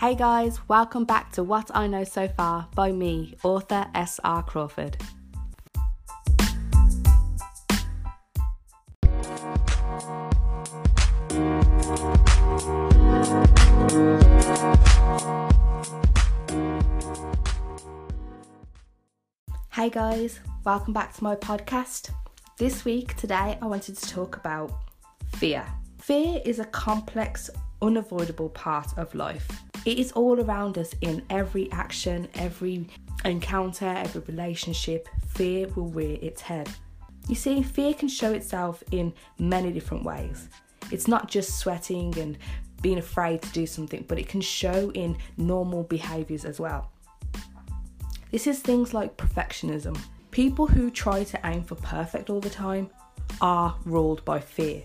Hey guys, welcome back to What I Know So Far by me, author S.R. Crawford. Hey guys, welcome back to my podcast. This week, today, I wanted to talk about fear. Fear is a complex, unavoidable part of life. It is all around us in every action, every encounter, every relationship. Fear will rear its head. You see, fear can show itself in many different ways. It's not just sweating and being afraid to do something, but it can show in normal behaviors as well. This is things like perfectionism. People who try to aim for perfect all the time are ruled by fear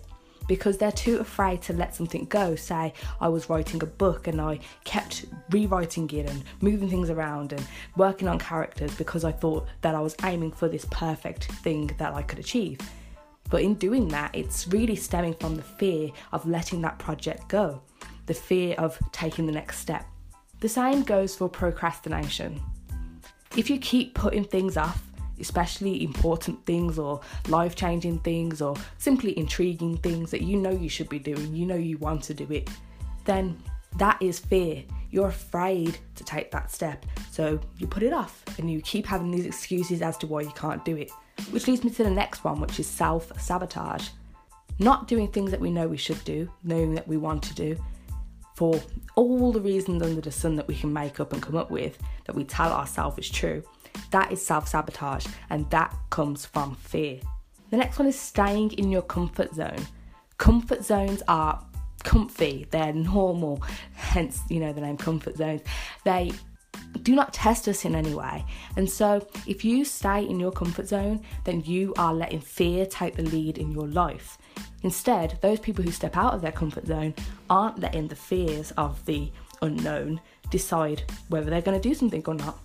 because they're too afraid to let something go. Say, I was writing a book and I kept rewriting it and moving things around and working on characters because I thought that I was aiming for this perfect thing that I could achieve. But in doing that, it's really stemming from the fear of letting that project go, the fear of taking the next step. The same goes for procrastination. If you keep putting things off, especially important things or life changing things or simply intriguing things that you know you should be doing, you know you want to do it, then that is fear. You're afraid to take that step. So you put it off and you keep having these excuses as to why you can't do it. Which leads me to the next one, which is self sabotage. Not doing things that we know we should do, knowing that we want to do, for all the reasons under the sun that we can make up and come up with that we tell ourselves is true, that is self sabotage and that comes from fear. The next one is staying in your comfort zone. Comfort zones are comfy, they're normal, hence, you know, the name comfort zones. They do not test us in any way. And so, if you stay in your comfort zone, then you are letting fear take the lead in your life. Instead, those people who step out of their comfort zone aren't letting the fears of the unknown decide whether they're going to do something or not.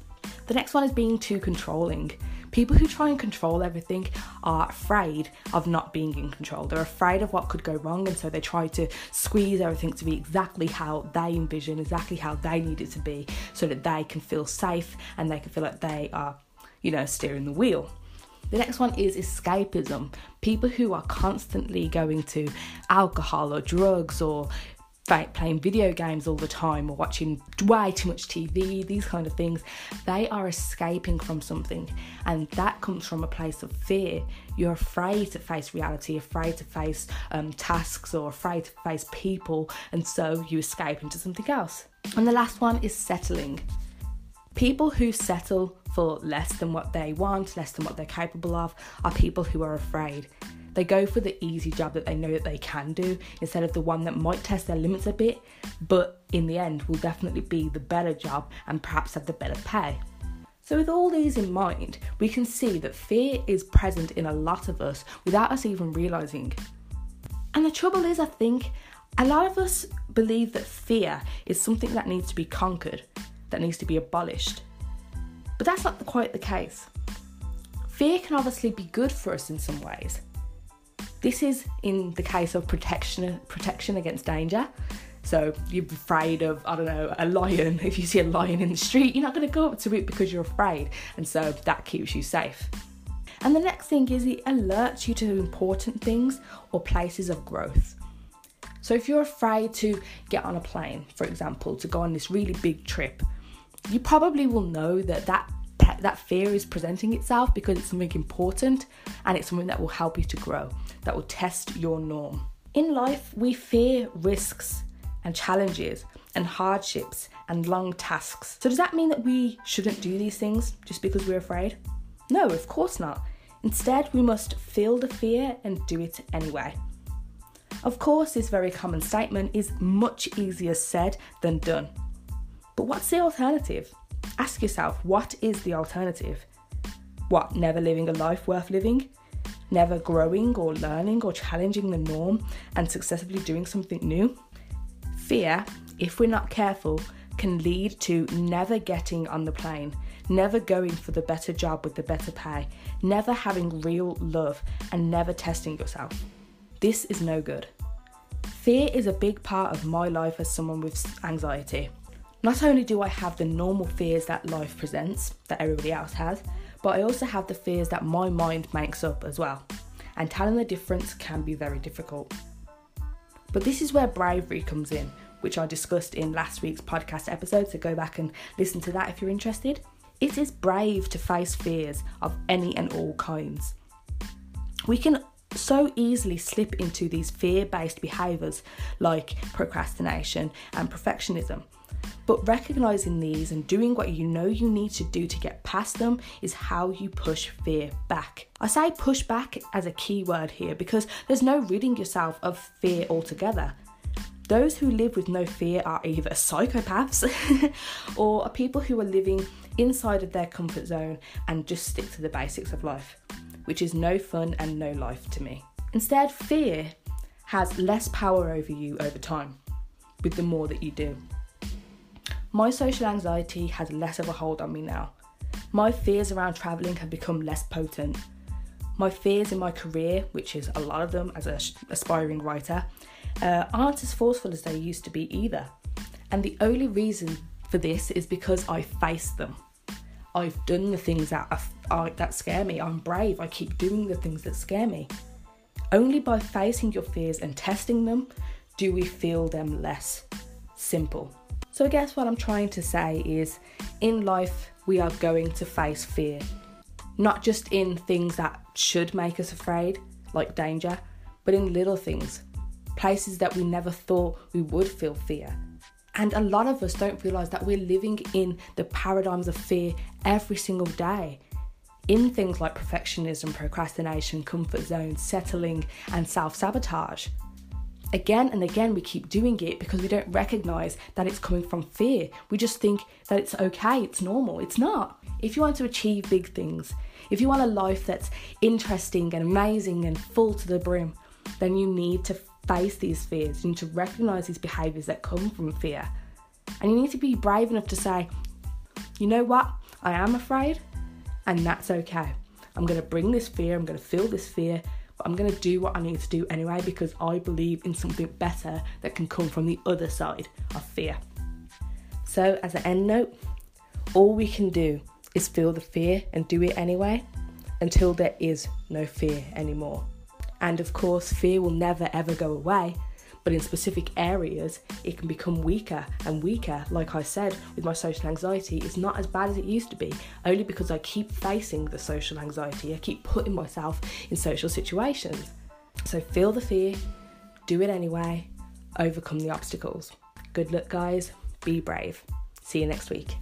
The next one is being too controlling. People who try and control everything are afraid of not being in control. They're afraid of what could go wrong, and so they try to squeeze everything to be exactly how they envision, exactly how they need it to be, so that they can feel safe and they can feel like they are, you know, steering the wheel. The next one is escapism. People who are constantly going to alcohol or drugs or playing video games all the time or watching way too much TV, these kind of things, they are escaping from something. And that comes from a place of fear. You're afraid to face reality, afraid to face um, tasks, or afraid to face people. And so you escape into something else. And the last one is settling. People who settle for less than what they want, less than what they're capable of, are people who are afraid. They go for the easy job that they know that they can do instead of the one that might test their limits a bit, but in the end will definitely be the better job and perhaps have the better pay. So, with all these in mind, we can see that fear is present in a lot of us without us even realizing. And the trouble is, I think a lot of us believe that fear is something that needs to be conquered, that needs to be abolished. But that's not quite the case. Fear can obviously be good for us in some ways. This is in the case of protection protection against danger. So you're afraid of, I don't know, a lion. If you see a lion in the street, you're not going to go up to it because you're afraid. And so that keeps you safe. And the next thing is it alerts you to important things or places of growth. So if you're afraid to get on a plane, for example, to go on this really big trip, you probably will know that that that fear is presenting itself because it's something important and it's something that will help you to grow, that will test your norm. In life, we fear risks and challenges and hardships and long tasks. So, does that mean that we shouldn't do these things just because we're afraid? No, of course not. Instead, we must feel the fear and do it anyway. Of course, this very common statement is much easier said than done. But what's the alternative? Ask yourself what is the alternative? What, never living a life worth living? Never growing or learning or challenging the norm and successfully doing something new? Fear, if we're not careful, can lead to never getting on the plane, never going for the better job with the better pay, never having real love, and never testing yourself. This is no good. Fear is a big part of my life as someone with anxiety. Not only do I have the normal fears that life presents, that everybody else has, but I also have the fears that my mind makes up as well. And telling the difference can be very difficult. But this is where bravery comes in, which I discussed in last week's podcast episode, so go back and listen to that if you're interested. It is brave to face fears of any and all kinds. We can so easily slip into these fear based behaviours like procrastination and perfectionism. But recognizing these and doing what you know you need to do to get past them is how you push fear back. I say push back as a key word here because there's no ridding yourself of fear altogether. Those who live with no fear are either psychopaths or are people who are living inside of their comfort zone and just stick to the basics of life, which is no fun and no life to me. Instead, fear has less power over you over time with the more that you do. My social anxiety has less of a hold on me now. My fears around travelling have become less potent. My fears in my career, which is a lot of them as an aspiring writer, uh, aren't as forceful as they used to be either. And the only reason for this is because I face them. I've done the things that are, are, that scare me. I'm brave. I keep doing the things that scare me. Only by facing your fears and testing them do we feel them less. Simple. So I guess what I'm trying to say is in life we are going to face fear. Not just in things that should make us afraid, like danger, but in little things places that we never thought we would feel fear. And a lot of us don't realize that we're living in the paradigms of fear every single day. In things like perfectionism, procrastination, comfort zone, settling, and self sabotage. Again and again, we keep doing it because we don't recognize that it's coming from fear. We just think that it's okay, it's normal. It's not. If you want to achieve big things, if you want a life that's interesting and amazing and full to the brim, then you need to face these fears. You need to recognize these behaviors that come from fear. And you need to be brave enough to say, you know what? I am afraid, and that's okay. I'm going to bring this fear, I'm going to feel this fear, but I'm going to do what I need to do anyway because I believe in something better that can come from the other side of fear. So, as an end note, all we can do is feel the fear and do it anyway until there is no fear anymore. And of course, fear will never ever go away, but in specific areas, it can become weaker and weaker. Like I said, with my social anxiety, it's not as bad as it used to be, only because I keep facing the social anxiety. I keep putting myself in social situations. So feel the fear, do it anyway, overcome the obstacles. Good luck, guys. Be brave. See you next week.